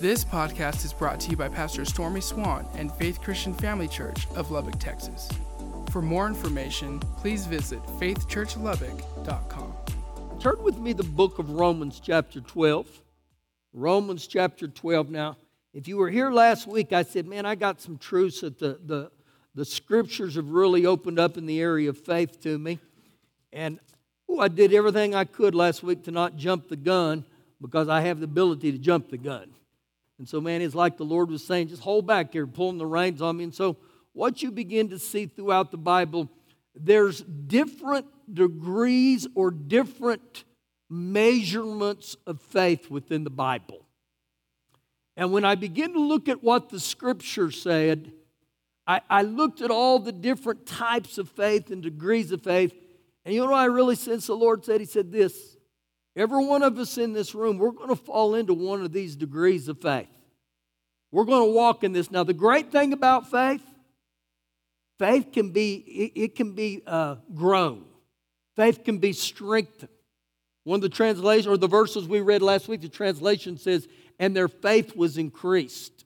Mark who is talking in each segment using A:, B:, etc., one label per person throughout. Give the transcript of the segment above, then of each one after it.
A: This podcast is brought to you by Pastor Stormy Swann and Faith Christian Family Church of Lubbock, Texas. For more information, please visit faithchurchlubbock.com.
B: Turn with me the book of Romans, chapter 12. Romans, chapter 12. Now, if you were here last week, I said, man, I got some truths that the, the, the scriptures have really opened up in the area of faith to me. And ooh, I did everything I could last week to not jump the gun because I have the ability to jump the gun. And so, man, it's like the Lord was saying, just hold back here, pulling the reins on me. And so, what you begin to see throughout the Bible, there's different degrees or different measurements of faith within the Bible. And when I begin to look at what the scripture said, I, I, looked at all the different types of faith and degrees of faith. And you know what I really sense the Lord said? He said this Every one of us in this room, we're going to fall into one of these degrees of faith. We're going to walk in this. Now, the great thing about faith, faith can be, it, can be uh, grown. Faith can be strengthened. One of the translations, or the verses we read last week, the translation says, and their faith was increased.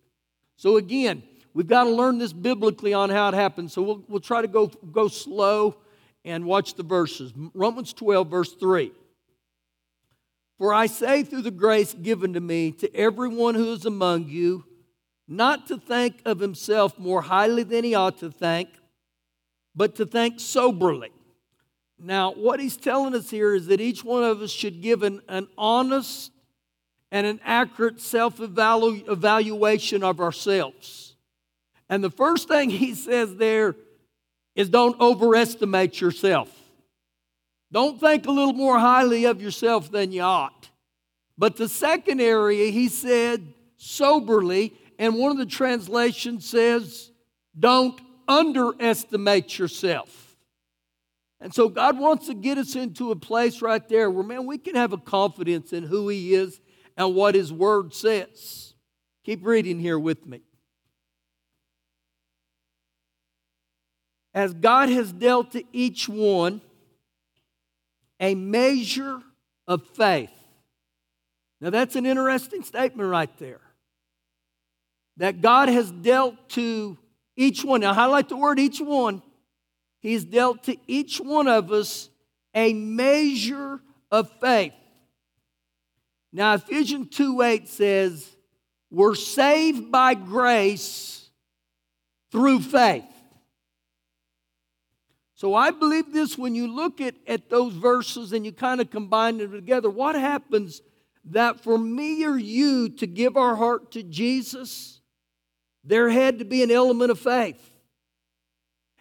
B: So again, we've got to learn this biblically on how it happens. So we'll, we'll try to go, go slow and watch the verses. Romans 12, verse 3. For I say through the grace given to me to everyone who is among you, not to think of himself more highly than he ought to think, but to think soberly. Now, what he's telling us here is that each one of us should give an, an honest and an accurate self evaluation of ourselves. And the first thing he says there is don't overestimate yourself. Don't think a little more highly of yourself than you ought. But the second area, he said soberly, and one of the translations says, don't underestimate yourself. And so God wants to get us into a place right there where, man, we can have a confidence in who He is and what His Word says. Keep reading here with me. As God has dealt to each one a measure of faith. Now, that's an interesting statement right there. That God has dealt to each one. Now, highlight the word each one. He's dealt to each one of us a measure of faith. Now, Ephesians 2 8 says, We're saved by grace through faith. So I believe this when you look at, at those verses and you kind of combine them together. What happens that for me or you to give our heart to Jesus, there had to be an element of faith.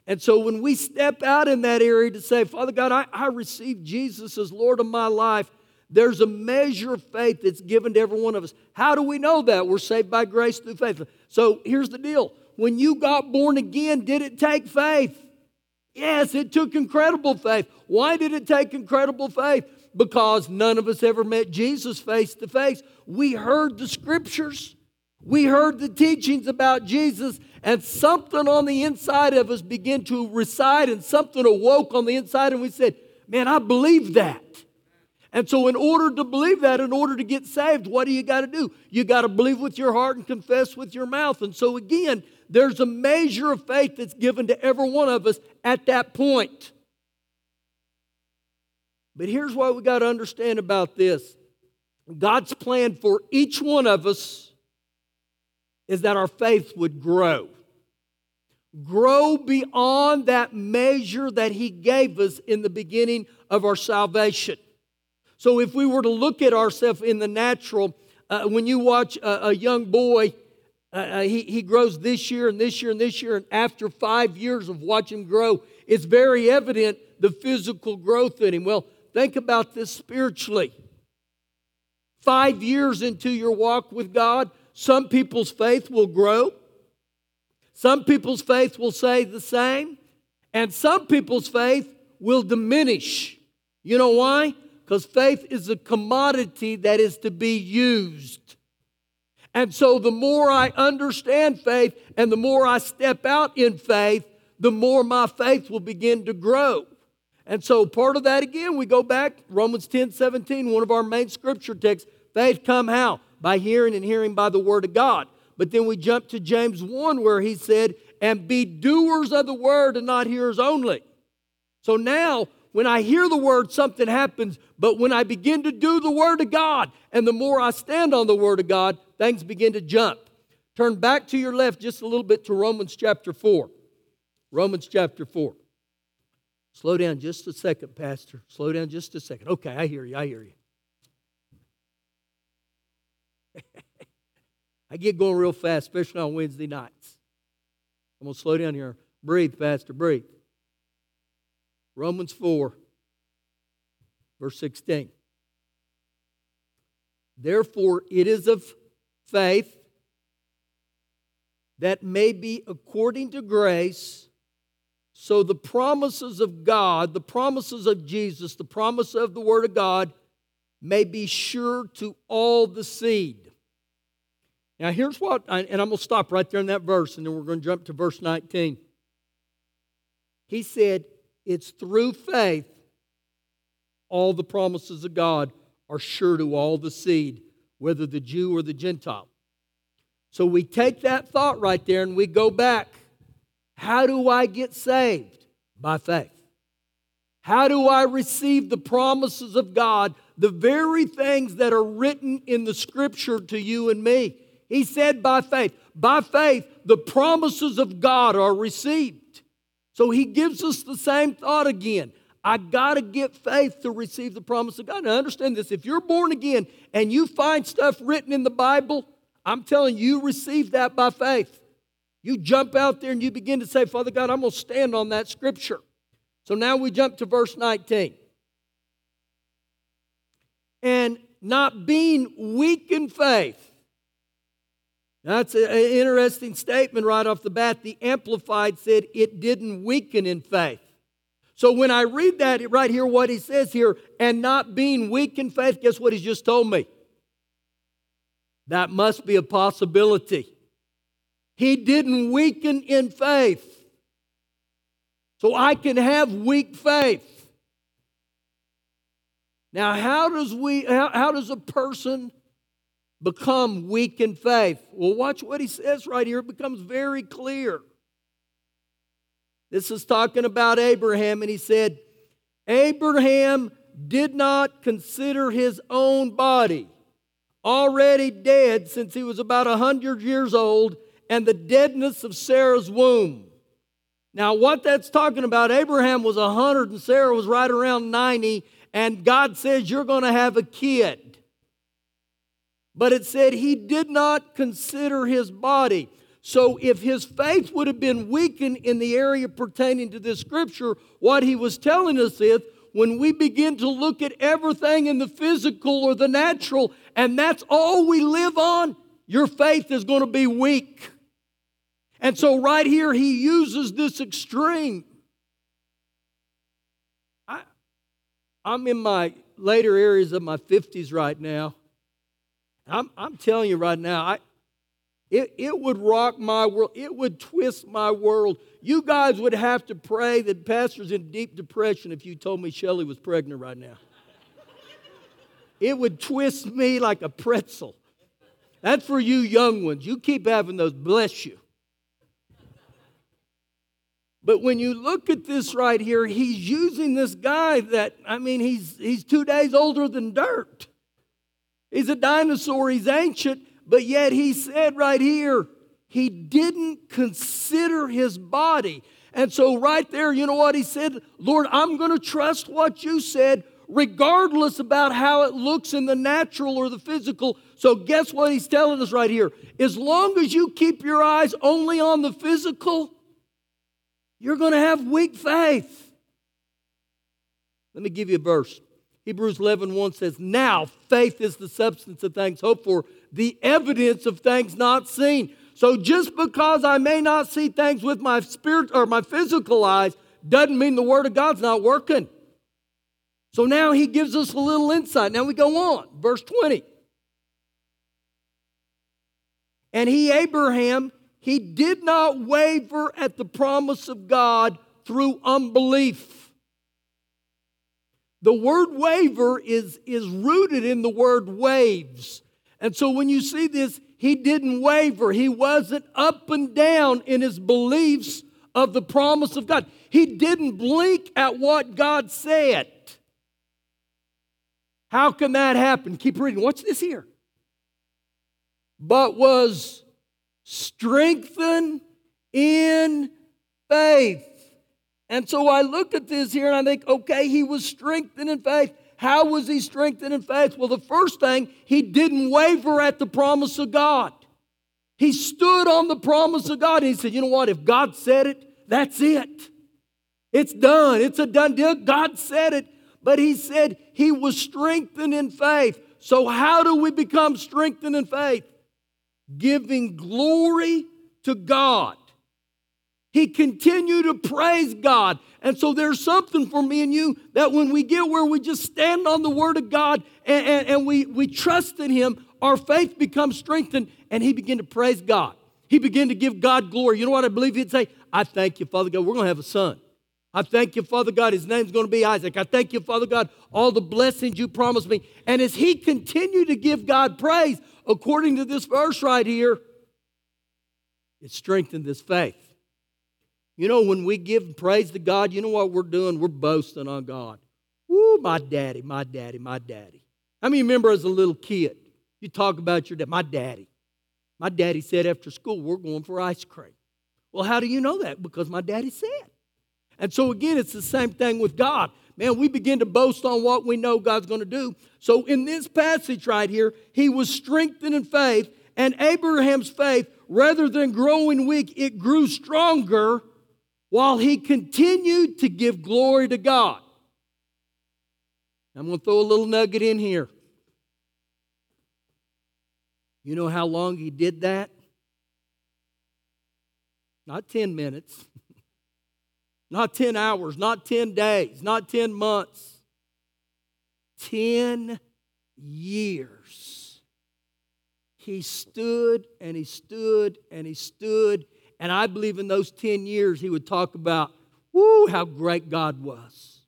B: And so when we step out in that area to say, Father God, I, I receive Jesus as Lord of my life, there's a measure of faith that's given to every one of us. How do we know that? We're saved by grace through faith. So here's the deal when you got born again, did it take faith? Yes, it took incredible faith. Why did it take incredible faith? Because none of us ever met Jesus face to face. We heard the scriptures, we heard the teachings about Jesus, and something on the inside of us began to reside, and something awoke on the inside, and we said, Man, I believe that. And so, in order to believe that, in order to get saved, what do you got to do? You got to believe with your heart and confess with your mouth. And so, again, there's a measure of faith that's given to every one of us at that point. But here's what we got to understand about this God's plan for each one of us is that our faith would grow. Grow beyond that measure that He gave us in the beginning of our salvation. So, if we were to look at ourselves in the natural, uh, when you watch a, a young boy uh, uh, he, he grows this year and this year and this year. And after five years of watching him grow, it's very evident the physical growth in him. Well, think about this spiritually. Five years into your walk with God, some people's faith will grow, some people's faith will stay the same, and some people's faith will diminish. You know why? Because faith is a commodity that is to be used. And so the more I understand faith and the more I step out in faith, the more my faith will begin to grow. And so part of that again, we go back, Romans 10 17, one of our main scripture texts. Faith come how? By hearing and hearing by the word of God. But then we jump to James 1 where he said, and be doers of the word and not hearers only. So now, when I hear the word, something happens. But when I begin to do the word of God, and the more I stand on the word of God, things begin to jump. Turn back to your left just a little bit to Romans chapter 4. Romans chapter 4. Slow down just a second, Pastor. Slow down just a second. Okay, I hear you. I hear you. I get going real fast, especially on Wednesday nights. I'm going to slow down here. Breathe, Pastor, breathe. Romans 4, verse 16. Therefore, it is of faith that may be according to grace so the promises of God, the promises of Jesus, the promise of the Word of God may be sure to all the seed. Now, here's what, and I'm going to stop right there in that verse, and then we're going to jump to verse 19. He said, It's through faith all the promises of God are sure to all the seed, whether the Jew or the Gentile. So we take that thought right there and we go back how do I get saved? By faith. How do I receive the promises of God, the very things that are written in the scripture to you and me? He said by faith. By faith, the promises of God are received. So he gives us the same thought again. I got to get faith to receive the promise of God. Now, understand this if you're born again and you find stuff written in the Bible, I'm telling you, you receive that by faith. You jump out there and you begin to say, Father God, I'm going to stand on that scripture. So now we jump to verse 19. And not being weak in faith. That's an interesting statement right off the bat. The Amplified said it didn't weaken in faith. So when I read that right here, what he says here, and not being weak in faith, guess what he's just told me? That must be a possibility. He didn't weaken in faith. So I can have weak faith. Now, how does we how, how does a person become weak in faith? Well, watch what he says right here. It becomes very clear. This is talking about Abraham, and he said, Abraham did not consider his own body already dead since he was about a hundred years old and the deadness of Sarah's womb. Now, what that's talking about, Abraham was 100 and Sarah was right around 90, and God says, You're going to have a kid. But it said he did not consider his body. So, if his faith would have been weakened in the area pertaining to this scripture, what he was telling us is when we begin to look at everything in the physical or the natural, and that's all we live on, your faith is going to be weak. And so, right here, he uses this extreme. I, I'm in my later areas of my 50s right now. I'm, I'm telling you right now, I, it, it would rock my world. It would twist my world. You guys would have to pray that pastor's in deep depression if you told me Shelly was pregnant right now. it would twist me like a pretzel. That's for you young ones. You keep having those. Bless you. But when you look at this right here, he's using this guy that, I mean, he's, he's two days older than dirt. He's a dinosaur, he's ancient, but yet he said right here, he didn't consider his body. And so, right there, you know what he said? Lord, I'm going to trust what you said, regardless about how it looks in the natural or the physical. So, guess what he's telling us right here? As long as you keep your eyes only on the physical, you're going to have weak faith. Let me give you a verse. Hebrews 11 1 says, Now faith is the substance of things hoped for, the evidence of things not seen. So just because I may not see things with my spirit or my physical eyes doesn't mean the word of God's not working. So now he gives us a little insight. Now we go on. Verse 20. And he, Abraham, he did not waver at the promise of God through unbelief. The word waver is, is rooted in the word waves. And so when you see this, he didn't waver. He wasn't up and down in his beliefs of the promise of God. He didn't blink at what God said. How can that happen? Keep reading. What's this here? But was strengthened in faith. And so I look at this here and I think, okay, he was strengthened in faith. How was he strengthened in faith? Well, the first thing, he didn't waver at the promise of God. He stood on the promise of God. He said, You know what? If God said it, that's it. It's done. It's a done deal. God said it. But he said he was strengthened in faith. So, how do we become strengthened in faith? Giving glory to God. He continued to praise God. And so there's something for me and you that when we get where we just stand on the Word of God and, and, and, we, we trust in Him, our faith becomes strengthened and He began to praise God. He began to give God glory. You know what I believe He'd say? I thank you, Father God, we're going to have a son. I thank you, Father God, his name's going to be Isaac. I thank you, Father God, all the blessings you promised me. And as he continued to give God praise, according to this verse right here, it strengthened his faith. You know, when we give praise to God, you know what we're doing? We're boasting on God. Woo, my daddy, my daddy, my daddy. How many remember as a little kid, you talk about your dad, my daddy. My daddy said after school, we're going for ice cream. Well, how do you know that? Because my daddy said. And so, again, it's the same thing with God. Man, we begin to boast on what we know God's going to do. So, in this passage right here, he was strengthened in faith, and Abraham's faith, rather than growing weak, it grew stronger while he continued to give glory to God. I'm going to throw a little nugget in here. You know how long he did that? Not 10 minutes, not 10 hours, not 10 days, not 10 months. 10 years. He stood and he stood and he stood and I believe in those 10 years, he would talk about, whoo, how great God was.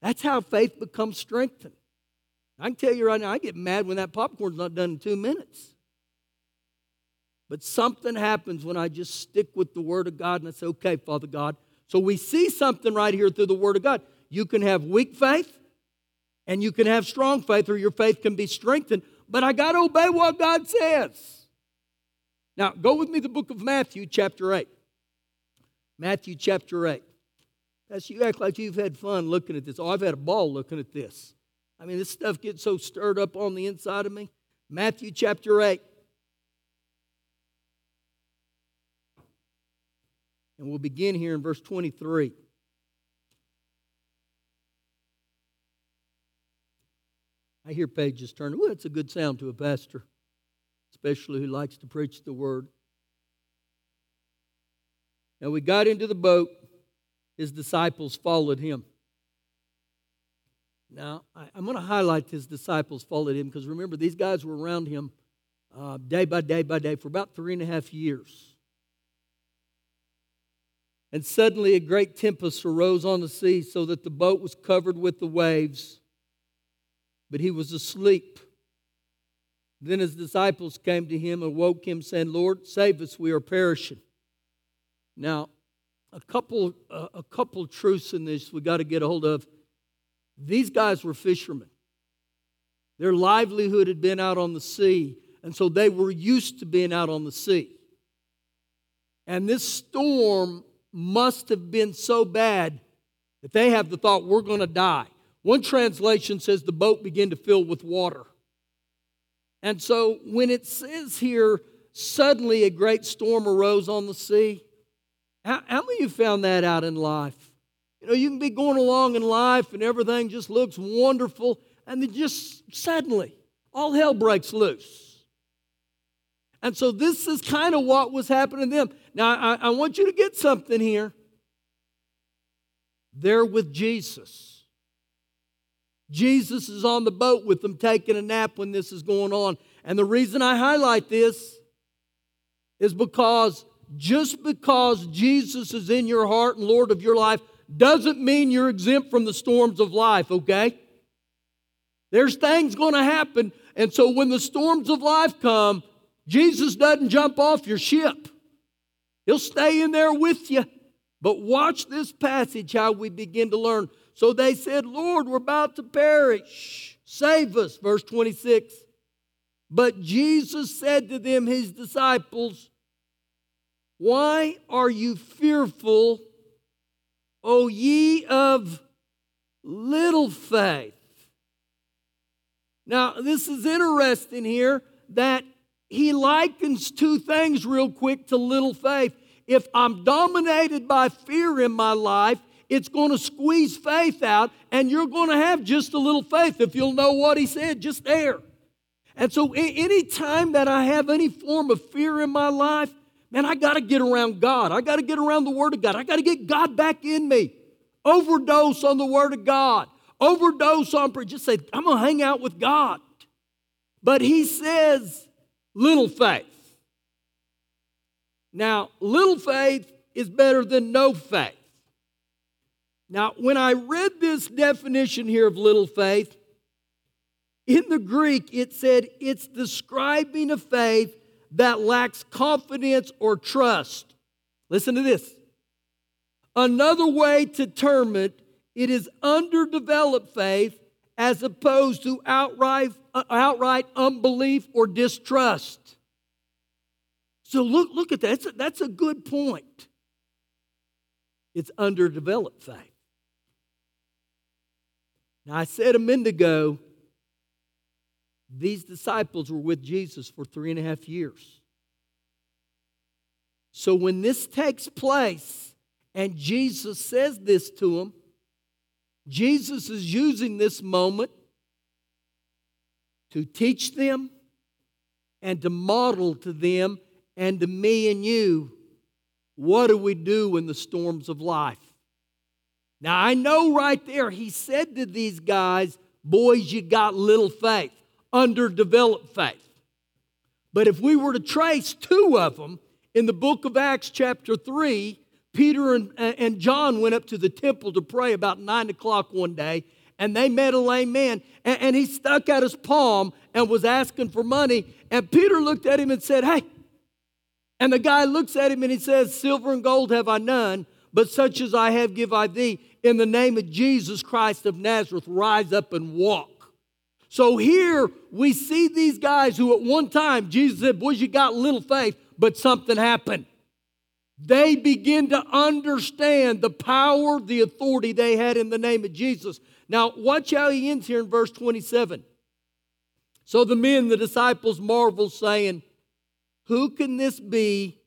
B: That's how faith becomes strengthened. I can tell you right now, I get mad when that popcorn's not done in two minutes. But something happens when I just stick with the Word of God and I say, okay, Father God. So we see something right here through the Word of God. You can have weak faith and you can have strong faith, or your faith can be strengthened. But I got to obey what God says. Now, go with me to the book of Matthew, chapter 8. Matthew, chapter 8. As you act like you've had fun looking at this. Oh, I've had a ball looking at this. I mean, this stuff gets so stirred up on the inside of me. Matthew, chapter 8. And we'll begin here in verse 23. I hear pages turning. Well, it's a good sound to a pastor especially who likes to preach the word. Now we got into the boat, his disciples followed him. Now, I, am going to highlight his disciples followed him because remember, these guys were around him uh, day by day by day for about three and a half years. And suddenly a great tempest arose on the sea so that the boat was covered with the waves, but he was asleep. Then his disciples came to him and woke him, saying, Lord, save us, we are perishing. Now, a couple, uh, a couple truths in this we got to get a hold of. These guys were fishermen. Their livelihood had been out on the sea, and so they were used to being out on the sea. And this storm must have been so bad that they have the thought, we're going to die. One translation says the boat began to fill with water. And so when it says here, suddenly a great storm arose on the sea, how, how many of you found that out in life? You know, you can be going along in life and everything just looks wonderful, and then just suddenly all hell breaks loose. And so this is kind of what was happening to them. Now, I, I want you to get something here. They're with Jesus. Jesus is on the boat with them taking a nap when this is going on. And the reason I highlight this is because just because Jesus is in your heart and Lord of your life doesn't mean you're exempt from the storms of life, okay? There's things going to happen. And so when the storms of life come, Jesus doesn't jump off your ship. He'll stay in there with you. But watch this passage how we begin to learn. So they said, Lord, we're about to perish. Save us. Verse 26. But Jesus said to them, his disciples, Why are you fearful, O ye of little faith? Now, this is interesting here that he likens two things real quick to little faith. If I'm dominated by fear in my life, it's going to squeeze faith out, and you're going to have just a little faith if you'll know what he said just there. And so, any time that I have any form of fear in my life, man, I got to get around God. I got to get around the Word of God. I got to get God back in me. Overdose on the Word of God. Overdose on prayer. Just say, I'm going to hang out with God. But He says, little faith. Now, little faith is better than no faith. Now, when I read this definition here of little faith, in the Greek, it said it's describing a faith that lacks confidence or trust. Listen to this. Another way to term it, it is underdeveloped faith as opposed to outright, outright unbelief or distrust. So look, look at that. That's a, that's a good point. It's underdeveloped faith. Now, I said a minute ago these disciples were with Jesus for three and a half years. So when this takes place and Jesus says this to them, Jesus is using this moment to teach them and to model to them and to me and you what do we do in the storms of life. Now, I know right there, he said to these guys, Boys, you got little faith underdeveloped faith. But if we were to trace two of them in the book of Acts, chapter 3, Peter and, and John went up to the temple to pray about 9 o'clock one day, and they met a lame man, and, and he stuck out his palm and was asking for money. And Peter looked at him and said, Hey, and the guy looks at him and he says, Silver and gold have I none, but such as I have give I thee. In the name of Jesus Christ of Nazareth, rise up and walk. So here we see these guys who at one time Jesus said, Boys, you got little faith, but something happened. They begin to understand the power, the authority they had in the name of Jesus. Now, watch how he ends here in verse 27. So the men, the disciples, marvel, saying, Who can this be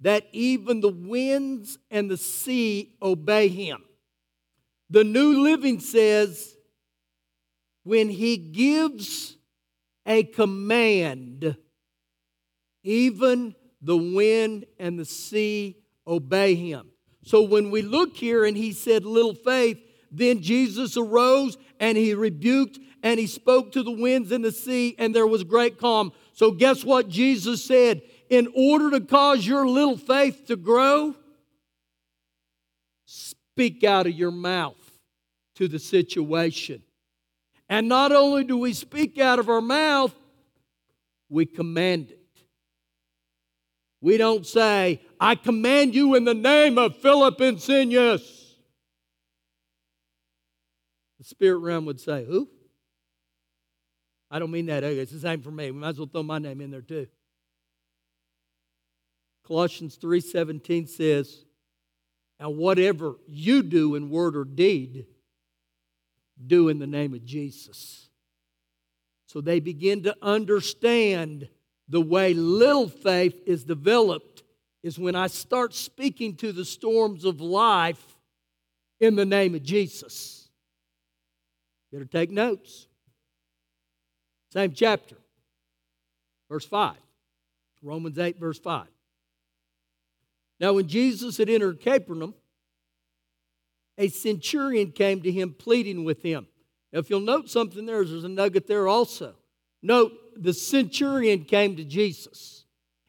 B: that even the winds and the sea obey him? The New Living says, when he gives a command, even the wind and the sea obey him. So when we look here and he said, little faith, then Jesus arose and he rebuked and he spoke to the winds and the sea, and there was great calm. So, guess what Jesus said? In order to cause your little faith to grow, speak out of your mouth to the situation. And not only do we speak out of our mouth, we command it. We don't say, I command you in the name of Philip Insinius. The spirit realm would say, Who? I don't mean that. It's the same for me. We might as well throw my name in there too. Colossians 3:17 says, And whatever you do in word or deed, do in the name of Jesus. So they begin to understand the way little faith is developed is when I start speaking to the storms of life in the name of Jesus. Better take notes. Same chapter, verse 5. Romans 8, verse 5. Now, when Jesus had entered Capernaum, a centurion came to him pleading with him. Now, if you'll note something there, there's a nugget there also. Note, the centurion came to Jesus.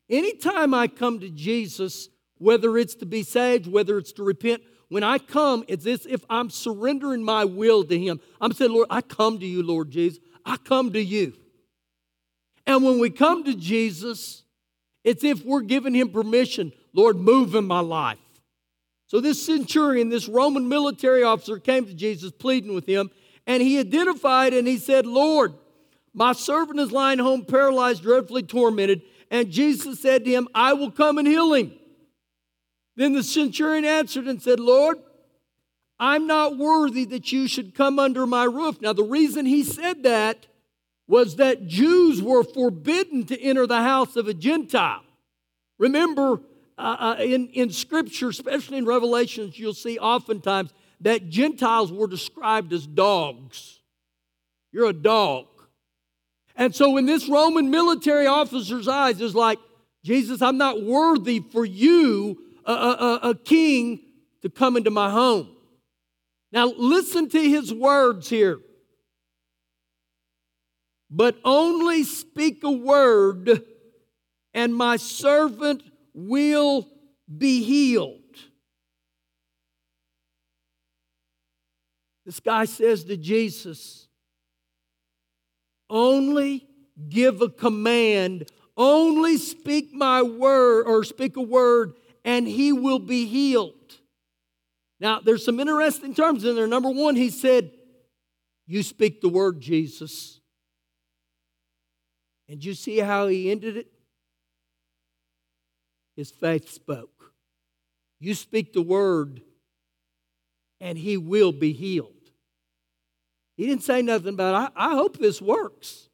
B: Anytime I come to Jesus, whether it's to be saved, whether it's to repent, when I come, it's as if I'm surrendering my will to Him. I'm saying, Lord, I come to you, Lord Jesus. I come to you. And when we come to Jesus, it's if we're giving him permission, Lord, move in my life. So this centurion, this Roman military officer, came to Jesus pleading with him, and he identified and he said, Lord, my servant is lying home paralyzed, dreadfully tormented. And Jesus said to him, I will come and heal him. Then the centurion answered and said, Lord, I'm not worthy that you should come under my roof. Now, the reason he said that was that Jews were forbidden to enter the house of a Gentile. Remember, in, in Scripture, especially in Revelations, you'll see oftentimes that Gentiles were described as dogs. You're a dog. And so, in this Roman military officer's eyes, is like, Jesus, I'm not worthy for you, a, a, a king, to come into my home. Now, listen to his words here. But only speak a word, and my servant will be healed. This guy says to Jesus, only give a command, only speak my word or speak a word, and he will be healed. Now, there's some interesting terms in there. Number one, he said, You speak the word, Jesus. And you see how he ended it? His faith spoke. You speak the word, and he will be healed. He didn't say nothing about, I, I hope this works.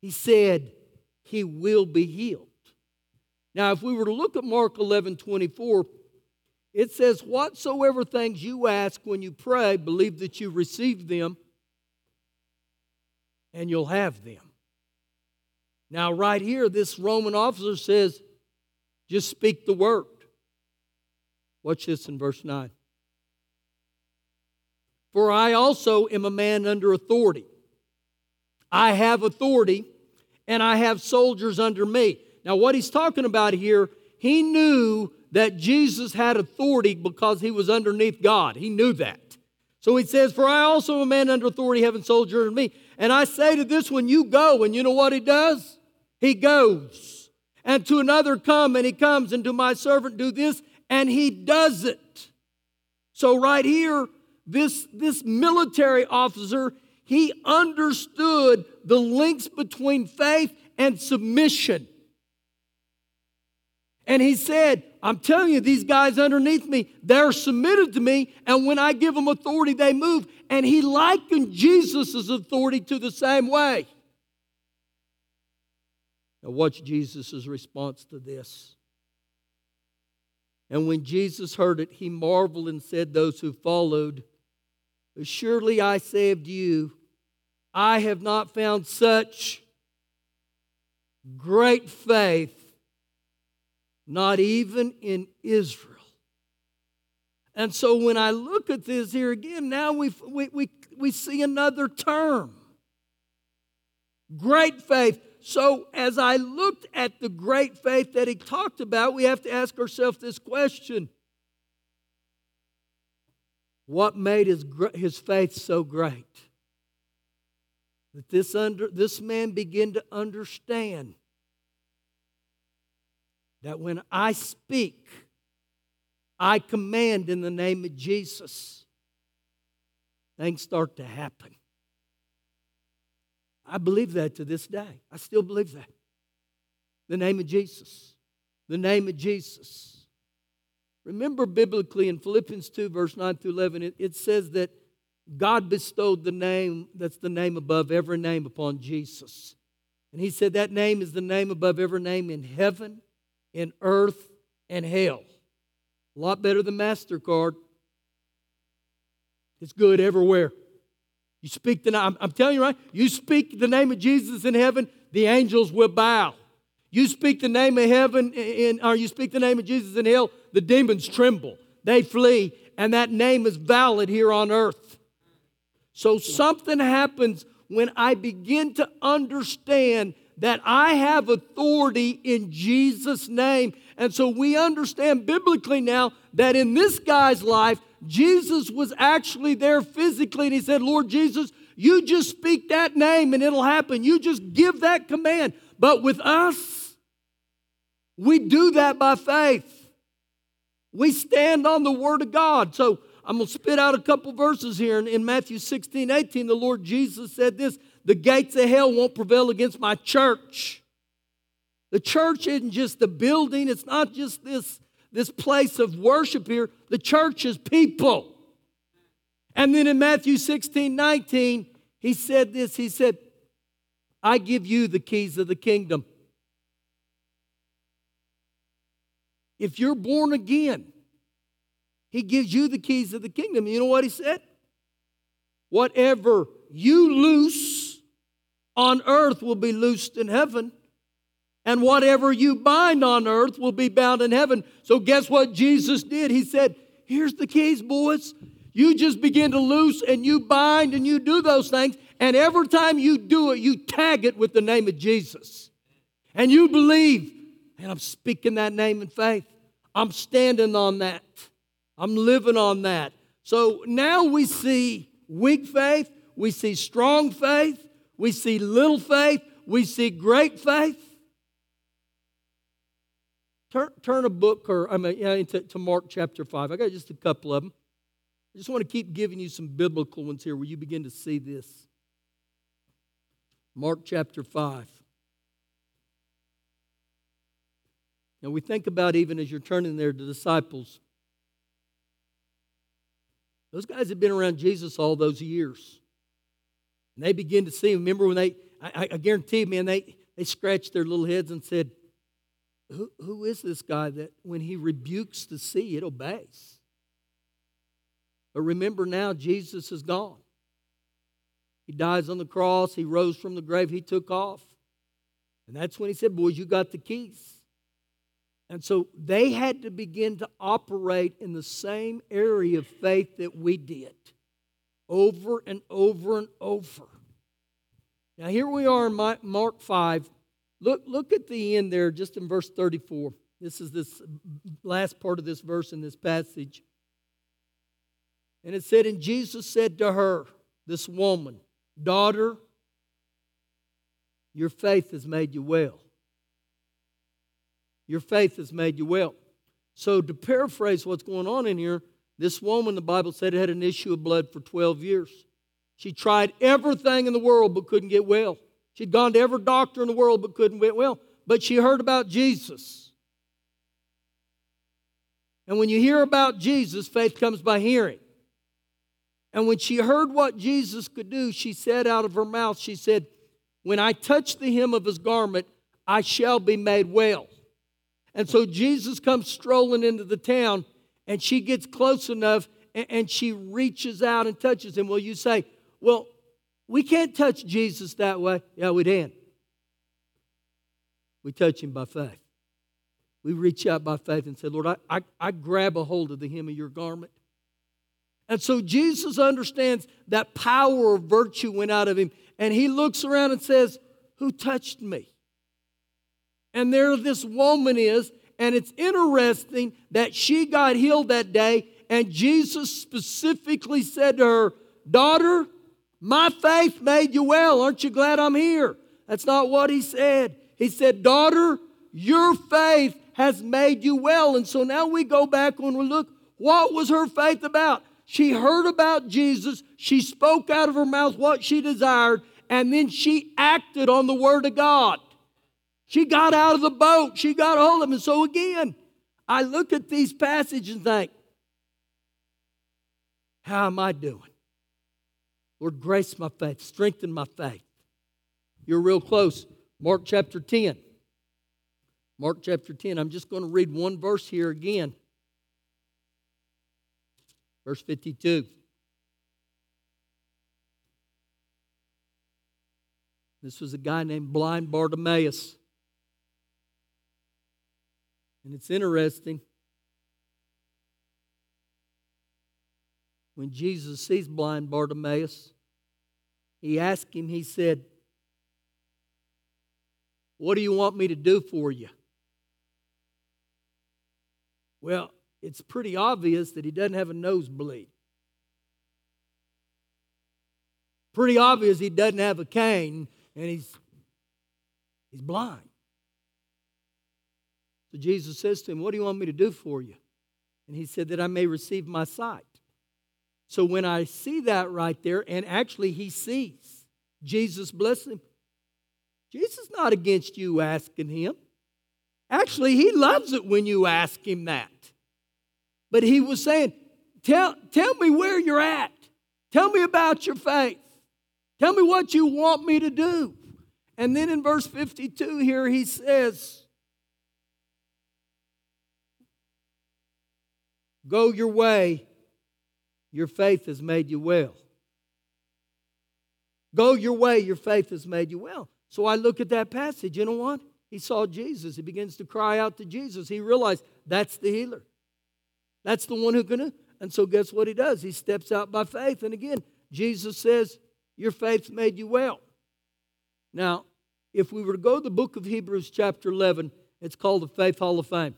B: He said, He will be healed. Now, if we were to look at Mark 11 24, it says, Whatsoever things you ask when you pray, believe that you receive them, and you'll have them. Now, right here, this Roman officer says, Just speak the word. Watch this in verse 9. For I also am a man under authority. I have authority, and I have soldiers under me. Now, what he's talking about here, he knew that Jesus had authority because he was underneath God. He knew that. So he says, For I also am a man under authority, having soldiers under me. And I say to this one, You go. And you know what he does? He goes. And to another, Come. And he comes. And to my servant, Do this. And he does it. So, right here, this, this military officer, he understood the links between faith and submission. And he said, I'm telling you, these guys underneath me, they're submitted to me, and when I give them authority, they move. And he likened Jesus' authority to the same way. Now, watch Jesus' response to this. And when Jesus heard it, he marveled and said, Those who followed, Surely I saved you, I have not found such great faith, not even in Israel. And so when I look at this here again, now we, we, we, we see another term great faith. So as I looked at the great faith that he talked about, we have to ask ourselves this question what made his, his faith so great? That this, under, this man began to understand that when I speak, I command in the name of Jesus, things start to happen. I believe that to this day. I still believe that. The name of Jesus. The name of Jesus. Remember biblically in Philippians 2, verse 9 through 11, it, it says that God bestowed the name that's the name above every name upon Jesus. And he said that name is the name above every name in heaven, in earth, and hell. A lot better than MasterCard. It's good everywhere. You speak the name, I'm telling you right, you speak the name of Jesus in heaven, the angels will bow. You speak the name of heaven, in, or you speak the name of Jesus in hell, the demons tremble, they flee, and that name is valid here on earth. So something happens when I begin to understand that I have authority in Jesus' name. And so we understand biblically now that in this guy's life, Jesus was actually there physically, and he said, Lord Jesus, You just speak that name and it'll happen. You just give that command. But with us, we do that by faith. We stand on the Word of God. So I'm going to spit out a couple verses here. In, Matthew 16, 18, the Lord Jesus said this The gates of hell won't prevail against my church. The church isn't just a building, it's not just this, this place of worship here. The church is people. And then in Matthew 16, 19, he said this He said, I give you the keys of the kingdom. If you're born again, he gives you the keys of the kingdom. You know what he said? Whatever you loose on earth will be loosed in heaven, and whatever you bind on earth will be bound in heaven. So, guess what Jesus did? He said, Here's the keys, boys. You just begin to loose and you bind and you do those things. And every time you do it, you tag it with the name of Jesus. And you believe, and I'm speaking that name in faith. I'm standing on that. I'm living on that. So now we see weak faith, we see strong faith, we see little faith, we see great faith. Turn, turn a book or I mean, yeah, to, Mark chapter 5. I got just a couple of them. I just want to keep giving you some biblical ones here where you begin to see this. Mark chapter 5. Now we think about even as you're turning there, the disciples. Those guys had been around Jesus all those years. And they begin to see him. Remember when they, I, I guarantee man, they, they scratched their little heads and said, who, who is this guy that when he rebukes the sea, it obeys? But remember now, Jesus is gone. He dies on the cross. He rose from the grave. He took off. And that's when he said, Boys, you got the keys. And so they had to begin to operate in the same area of faith that we did over and over and over. Now, here we are in Mark 5. Look, look at the end there, just in verse 34. This is this last part of this verse in this passage. And it said, And Jesus said to her, this woman, Daughter, your faith has made you well. Your faith has made you well. So, to paraphrase what's going on in here, this woman, the Bible said, had an issue of blood for 12 years. She tried everything in the world but couldn't get well. She'd gone to every doctor in the world but couldn't get well. But she heard about Jesus. And when you hear about Jesus, faith comes by hearing. And when she heard what Jesus could do, she said out of her mouth, She said, When I touch the hem of his garment, I shall be made well. And so Jesus comes strolling into the town, and she gets close enough and, she reaches out and touches him. Well, you say, Well, we can't touch Jesus that way. Yeah, we can. We touch him by faith. We reach out by faith and say, Lord, I, I, I grab a hold of the hem of your garment. And so Jesus understands that power of virtue went out of him. And he looks around and says, Who touched me? And there this woman is, and it's interesting that she got healed that day, and Jesus specifically said to her, Daughter, my faith made you well. Aren't you glad I'm here? That's not what he said. He said, Daughter, your faith has made you well. And so now we go back and we look, what was her faith about? She heard about Jesus, she spoke out of her mouth what she desired, and then she acted on the Word of God. She got out of the boat. She got hold of him. And so again, I look at these passages and think, how am I doing? Lord, grace my faith, strengthen my faith. You're real close. Mark chapter 10. Mark chapter 10. I'm just going to read one verse here again. Verse 52. This was a guy named blind Bartimaeus. And it's interesting. When Jesus sees blind Bartimaeus, he asked him, he said, What do you want me to do for you? Well, it's pretty obvious that he doesn't have a nosebleed. Pretty obvious he doesn't have a cane and he's, he's blind. So Jesus says to him, What do you want me to do for you? And he said, That I may receive my sight. So when I see that right there, and actually he sees, Jesus bless him. Jesus not against you asking him. Actually, he loves it when you ask him that. But he was saying, Tell, tell me where you're at. Tell me about your faith. Tell me what you want me to do. And then in verse 52 here, he says, Go your way, your faith has made you well. Go your way, your faith has made you well. So I look at that passage, you know what? He saw Jesus. He begins to cry out to Jesus. He realized that's the healer. That's the one who can. And so guess what he does? He steps out by faith. And again, Jesus says, Your faith's made you well. Now, if we were to go to the book of Hebrews, chapter 11, it's called the Faith Hall of Fame.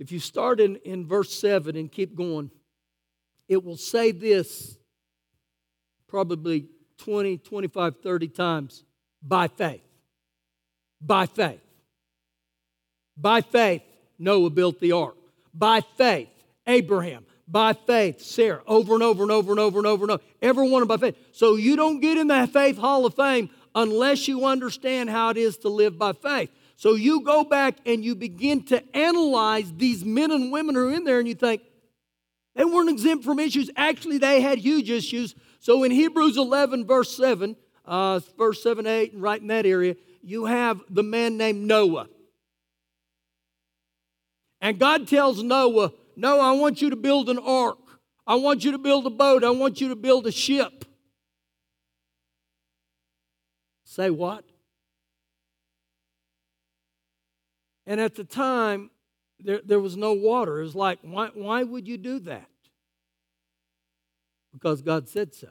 B: If you start in, in verse 7 and keep going, it will say this probably 20, 25, 30 times by faith. By faith. By faith, Noah built the ark. By faith, Abraham. By faith, Sarah. Over and over and over and over and over and over. Every one by faith. So you don't get in the Faith Hall of Fame unless you understand how it is to live by faith. So you go back and you begin to analyze these men and women who are in there and you think, they weren't exempt from issues. Actually, they had huge issues. So in Hebrews 11, verse 7, uh, verse 7, 8, and right in that area, you have the man named Noah. And God tells Noah, Noah, I want you to build an ark. I want you to build a boat. I want you to build a ship. Say what? And at the time, there, there was no water. It was like, why, why would you do that? Because God said so.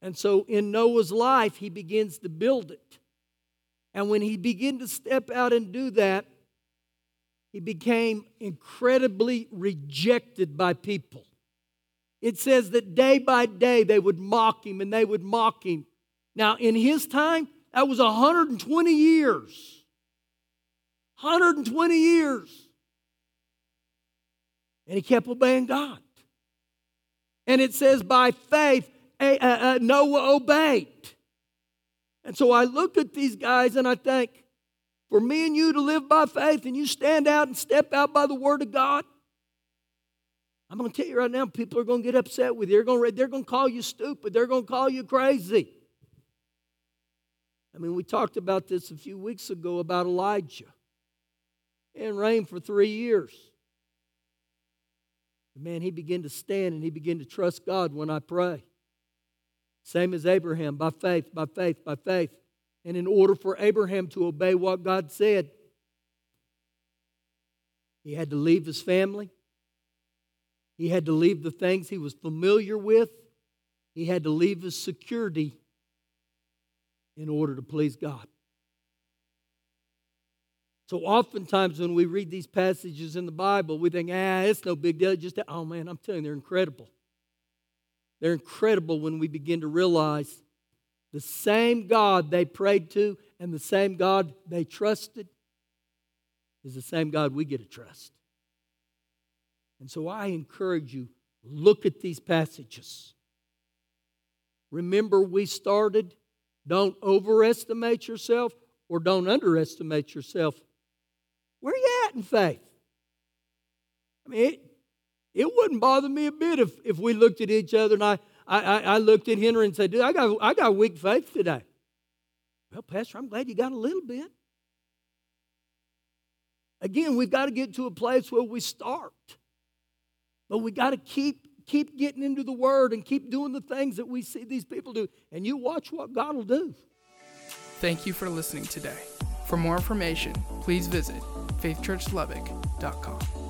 B: And so in Noah's life, he begins to build it. And when he began to step out and do that, he became incredibly rejected by people. It says that day by day they would mock him and they would mock him. Now, in his time, that was 120 years. 120 years. And he kept obeying God. And it says, by faith, Noah obeyed. And so I look at these guys and I think, for me and you to live by faith and you stand out and step out by the word of God, I'm going to tell you right now, people are going to get upset with you. They're going to, they're going to call you stupid. They're going to call you crazy. I mean, we talked about this a few weeks ago about Elijah and reigned for three years. Man, he began to stand and he began to trust God when I pray. Same as Abraham, by faith, by faith, by faith. And in order for Abraham to obey what God said, he had to leave his family. He had to leave the things he was familiar with. He had to leave his security in order to please God. So oftentimes when we read these passages in the Bible, we think, ah, it's no big deal. Just oh man, I'm telling you, they're incredible. They're incredible when we begin to realize the same God they prayed to and the same God they trusted is the same God we get to trust. And so I encourage you, look at these passages. Remember, we started, don't overestimate yourself or don't underestimate yourself where are you at in faith? I mean, it, it wouldn't bother me a bit if, if we looked at each other and I, I, I looked at Henry and said, dude, I got, I got weak faith today. Well, Pastor, I'm glad you got a little bit. Again, we've got to get to a place where we start. But we got to keep keep getting into the word and keep doing the things that we see these people do. And you watch what God will do.
A: Thank you for listening today. For more information, please visit faithchurchlubbock.com.